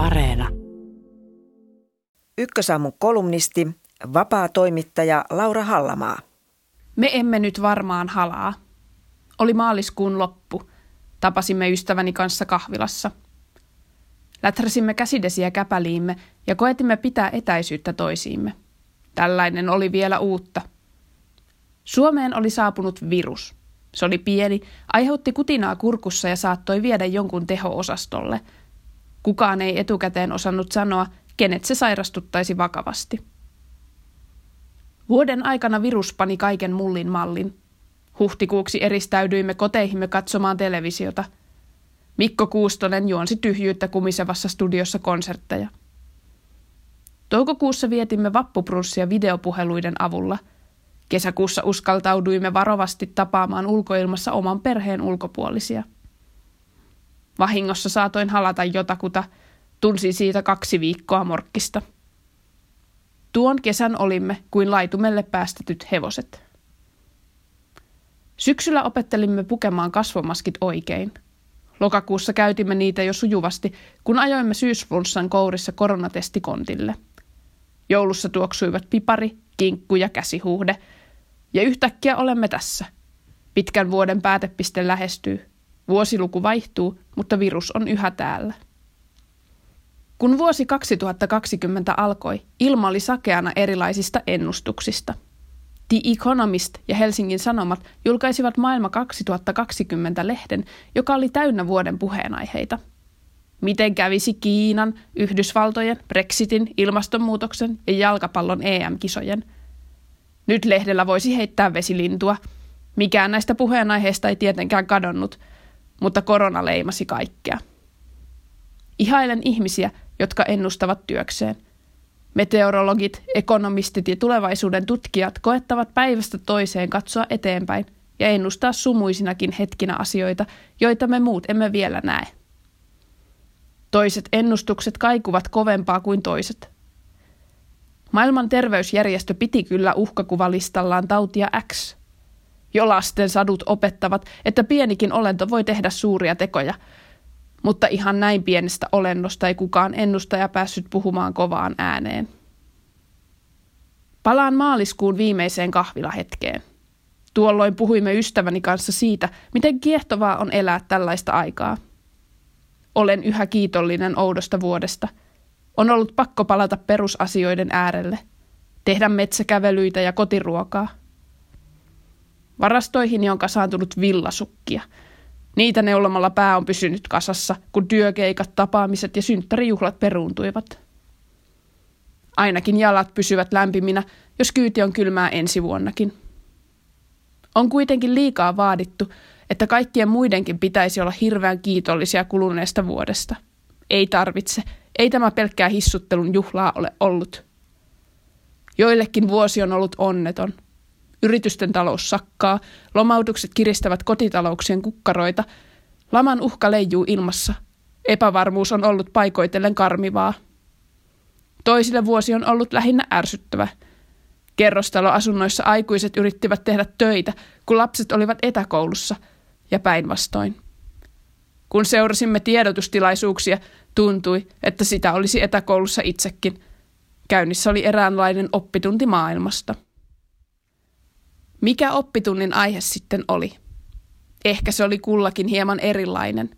Areena. Ykkösaamun kolumnisti, vapaa toimittaja Laura Hallamaa. Me emme nyt varmaan halaa. Oli maaliskuun loppu. Tapasimme ystäväni kanssa kahvilassa. Läträsimme käsidesiä käpäliimme ja koetimme pitää etäisyyttä toisiimme. Tällainen oli vielä uutta. Suomeen oli saapunut virus. Se oli pieni, aiheutti kutinaa kurkussa ja saattoi viedä jonkun teho-osastolle. Kukaan ei etukäteen osannut sanoa, kenet se sairastuttaisi vakavasti. Vuoden aikana virus pani kaiken mullin mallin. Huhtikuuksi eristäydyimme koteihimme katsomaan televisiota. Mikko Kuustonen juonsi tyhjyyttä kumisevassa studiossa konsertteja. Toukokuussa vietimme vappuprunssia videopuheluiden avulla. Kesäkuussa uskaltauduimme varovasti tapaamaan ulkoilmassa oman perheen ulkopuolisia. Vahingossa saatoin halata jotakuta, tunsin siitä kaksi viikkoa morkkista. Tuon kesän olimme kuin laitumelle päästetyt hevoset. Syksyllä opettelimme pukemaan kasvomaskit oikein. Lokakuussa käytimme niitä jo sujuvasti, kun ajoimme syysflunssan kourissa koronatestikontille. Joulussa tuoksuivat pipari, kinkku ja käsihuhde. Ja yhtäkkiä olemme tässä. Pitkän vuoden päätepiste lähestyy. Vuosiluku vaihtuu, mutta virus on yhä täällä. Kun vuosi 2020 alkoi, ilma oli sakeana erilaisista ennustuksista. The Economist ja Helsingin Sanomat julkaisivat Maailma 2020-lehden, joka oli täynnä vuoden puheenaiheita. Miten kävisi Kiinan, Yhdysvaltojen, Brexitin, ilmastonmuutoksen ja jalkapallon EM-kisojen? Nyt lehdellä voisi heittää vesilintua. Mikään näistä puheenaiheista ei tietenkään kadonnut, mutta korona leimasi kaikkea. Ihailen ihmisiä, jotka ennustavat työkseen. Meteorologit, ekonomistit ja tulevaisuuden tutkijat koettavat päivästä toiseen katsoa eteenpäin ja ennustaa sumuisinakin hetkinä asioita, joita me muut emme vielä näe. Toiset ennustukset kaikuvat kovempaa kuin toiset. Maailman terveysjärjestö piti kyllä uhkakuvalistallaan tautia X. Jo lasten sadut opettavat, että pienikin olento voi tehdä suuria tekoja – mutta ihan näin pienestä olennosta ei kukaan ennustaja päässyt puhumaan kovaan ääneen. Palaan maaliskuun viimeiseen kahvilahetkeen. Tuolloin puhuimme ystäväni kanssa siitä, miten kiehtovaa on elää tällaista aikaa. Olen yhä kiitollinen oudosta vuodesta. On ollut pakko palata perusasioiden äärelle. Tehdä metsäkävelyitä ja kotiruokaa. Varastoihin on kasaantunut villasukkia – Niitä neulomalla pää on pysynyt kasassa, kun työkeikat, tapaamiset ja synttärijuhlat peruuntuivat. Ainakin jalat pysyvät lämpiminä, jos kyyti on kylmää ensi vuonnakin. On kuitenkin liikaa vaadittu, että kaikkien muidenkin pitäisi olla hirveän kiitollisia kuluneesta vuodesta. Ei tarvitse, ei tämä pelkkää hissuttelun juhlaa ole ollut. Joillekin vuosi on ollut onneton – Yritysten talous sakkaa, lomautukset kiristävät kotitalouksien kukkaroita, laman uhka leijuu ilmassa. Epävarmuus on ollut paikoitellen karmivaa. Toisille vuosi on ollut lähinnä ärsyttävä. Kerrostaloasunnoissa aikuiset yrittivät tehdä töitä, kun lapset olivat etäkoulussa, ja päinvastoin. Kun seurasimme tiedotustilaisuuksia, tuntui, että sitä olisi etäkoulussa itsekin. Käynnissä oli eräänlainen oppitunti maailmasta. Mikä oppitunnin aihe sitten oli? Ehkä se oli kullakin hieman erilainen.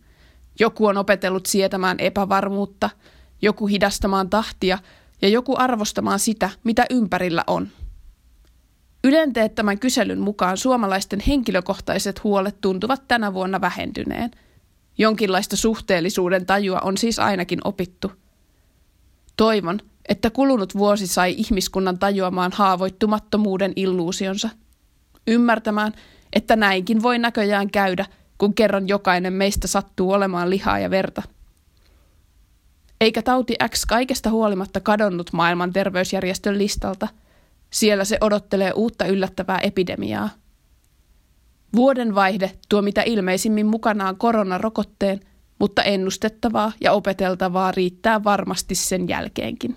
Joku on opetellut sietämään epävarmuutta, joku hidastamaan tahtia ja joku arvostamaan sitä, mitä ympärillä on. Ylen teettämän kyselyn mukaan suomalaisten henkilökohtaiset huolet tuntuvat tänä vuonna vähentyneen. Jonkinlaista suhteellisuuden tajua on siis ainakin opittu. Toivon, että kulunut vuosi sai ihmiskunnan tajuamaan haavoittumattomuuden illuusionsa – ymmärtämään, että näinkin voi näköjään käydä, kun kerran jokainen meistä sattuu olemaan lihaa ja verta. Eikä tauti X kaikesta huolimatta kadonnut maailman terveysjärjestön listalta. Siellä se odottelee uutta yllättävää epidemiaa. Vuoden vaihde tuo mitä ilmeisimmin mukanaan koronarokotteen, mutta ennustettavaa ja opeteltavaa riittää varmasti sen jälkeenkin.